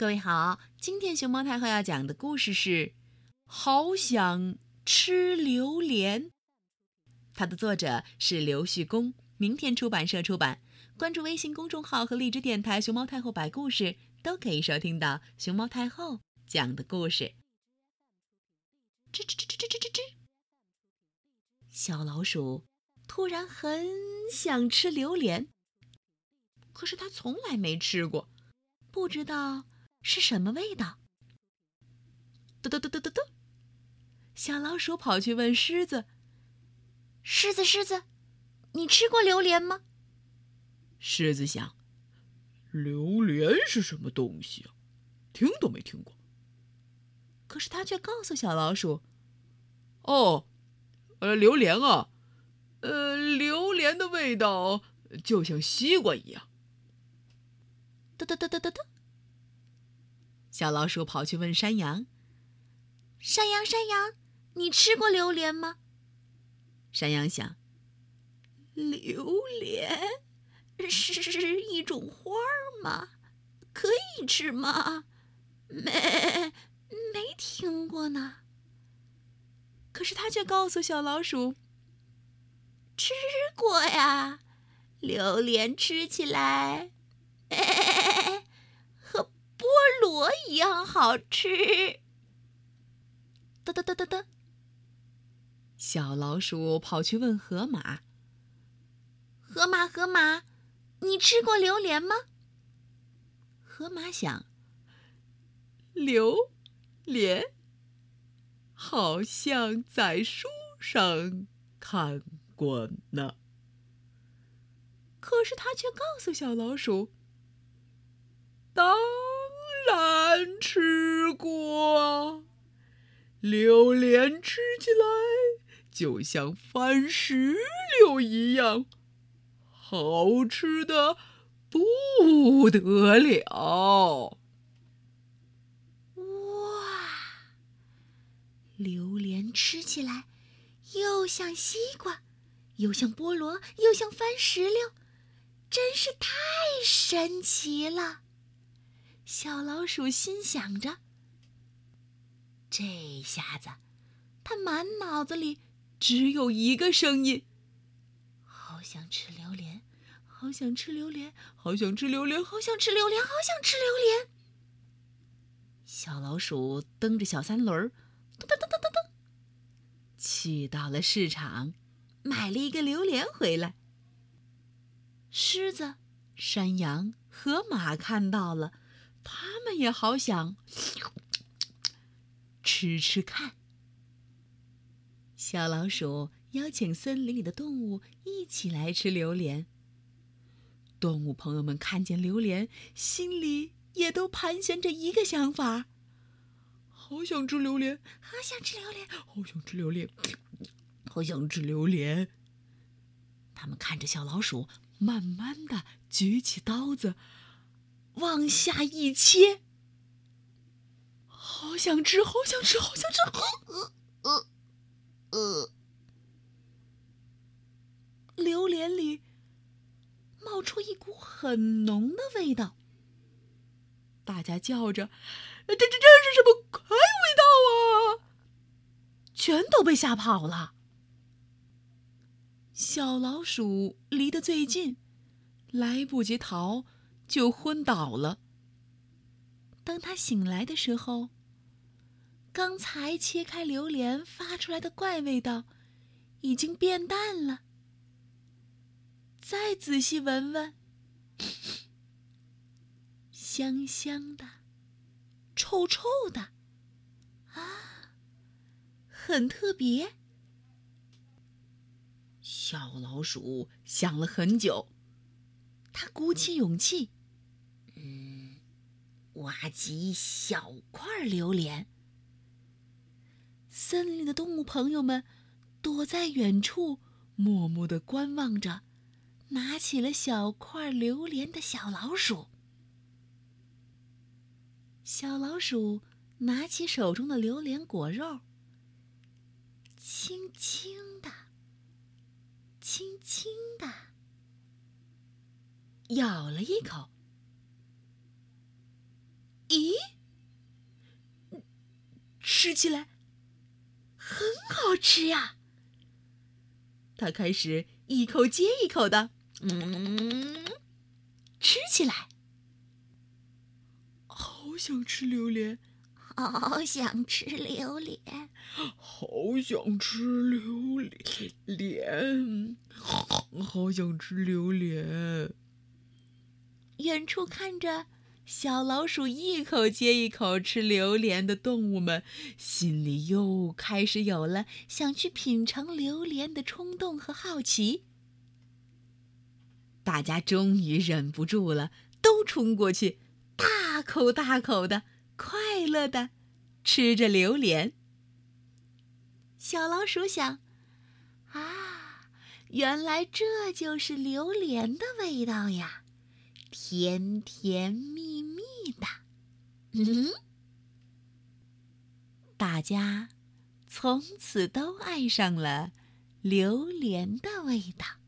各位好，今天熊猫太后要讲的故事是《好想吃榴莲》，它的作者是刘旭公，明天出版社出版。关注微信公众号和荔枝电台“熊猫太后摆故事”，都可以收听到熊猫太后讲的故事。吱吱吱吱吱吱吱吱，小老鼠突然很想吃榴莲，可是它从来没吃过，不知道。是什么味道？嘟嘟嘟嘟嘟嘟！小老鼠跑去问狮子：“狮子，狮子，你吃过榴莲吗？”狮子想：“榴莲是什么东西啊？听都没听过。”可是他却告诉小老鼠：“哦，呃，榴莲啊，呃，榴莲的味道就像西瓜一样。”嘟嘟嘟嘟嘟嘟。小老鼠跑去问山羊：“山羊，山羊，你吃过榴莲吗？”山羊想：“榴莲是一种花儿吗？可以吃吗？没，没听过呢。”可是他却告诉小老鼠：“吃过呀，榴莲吃起来。”螺一样好吃。哒哒哒哒哒。小老鼠跑去问河马：“河马，河马，你吃过榴莲吗？”河马想：“榴莲好像在书上看过呢。”可是他却告诉小老鼠：“当。”吃过，榴莲吃起来就像番石榴一样，好吃的不得了。哇，榴莲吃起来又像西瓜，又像菠萝，又像番石榴，真是太神奇了。小老鼠心想着：“这下子，它满脑子里只有一个声音：好想吃榴莲，好想吃榴莲，好想吃榴莲，好想吃榴莲，好想吃榴莲。”小老鼠蹬着小三轮，噔噔噔噔噔噔，去到了市场，买了一个榴莲回来。狮子、山羊、河马看到了。他们也好想吃吃看。小老鼠邀请森林里的动物一起来吃榴莲。动物朋友们看见榴莲，心里也都盘旋着一个想法：好想吃榴莲，好想吃榴莲，好想吃榴莲，好想吃榴莲。他们看着小老鼠，慢慢的举起刀子。往下一切，好想吃，好想吃，好想吃！呃呃呃，榴莲里冒出一股很浓的味道。大家叫着：“这这这是什么怪味道啊！”全都被吓跑了。小老鼠离得最近，来不及逃。就昏倒了。当他醒来的时候，刚才切开榴莲发出来的怪味道已经变淡了。再仔细闻闻，香香的，臭臭的，啊，很特别。小老鼠想了很久，他鼓起勇气。挖几小块榴莲，森林里的动物朋友们躲在远处，默默的观望着。拿起了小块榴莲的小老鼠，小老鼠拿起手中的榴莲果肉，轻轻的、轻轻的咬了一口。咦，吃起来很好吃呀！他开始一口接一口的，嗯，吃起来。好想吃榴莲，好想吃榴莲，好想吃榴莲，好想吃榴莲。远处看着小老鼠一口接一口吃榴莲的动物们，心里又开始有了想去品尝榴莲的冲动和好奇。大家终于忍不住了，都冲过去，大口大口的、快乐的吃着榴莲。小老鼠想：啊，原来这就是榴莲的味道呀！甜甜蜜蜜的，嗯，大家从此都爱上了榴莲的味道。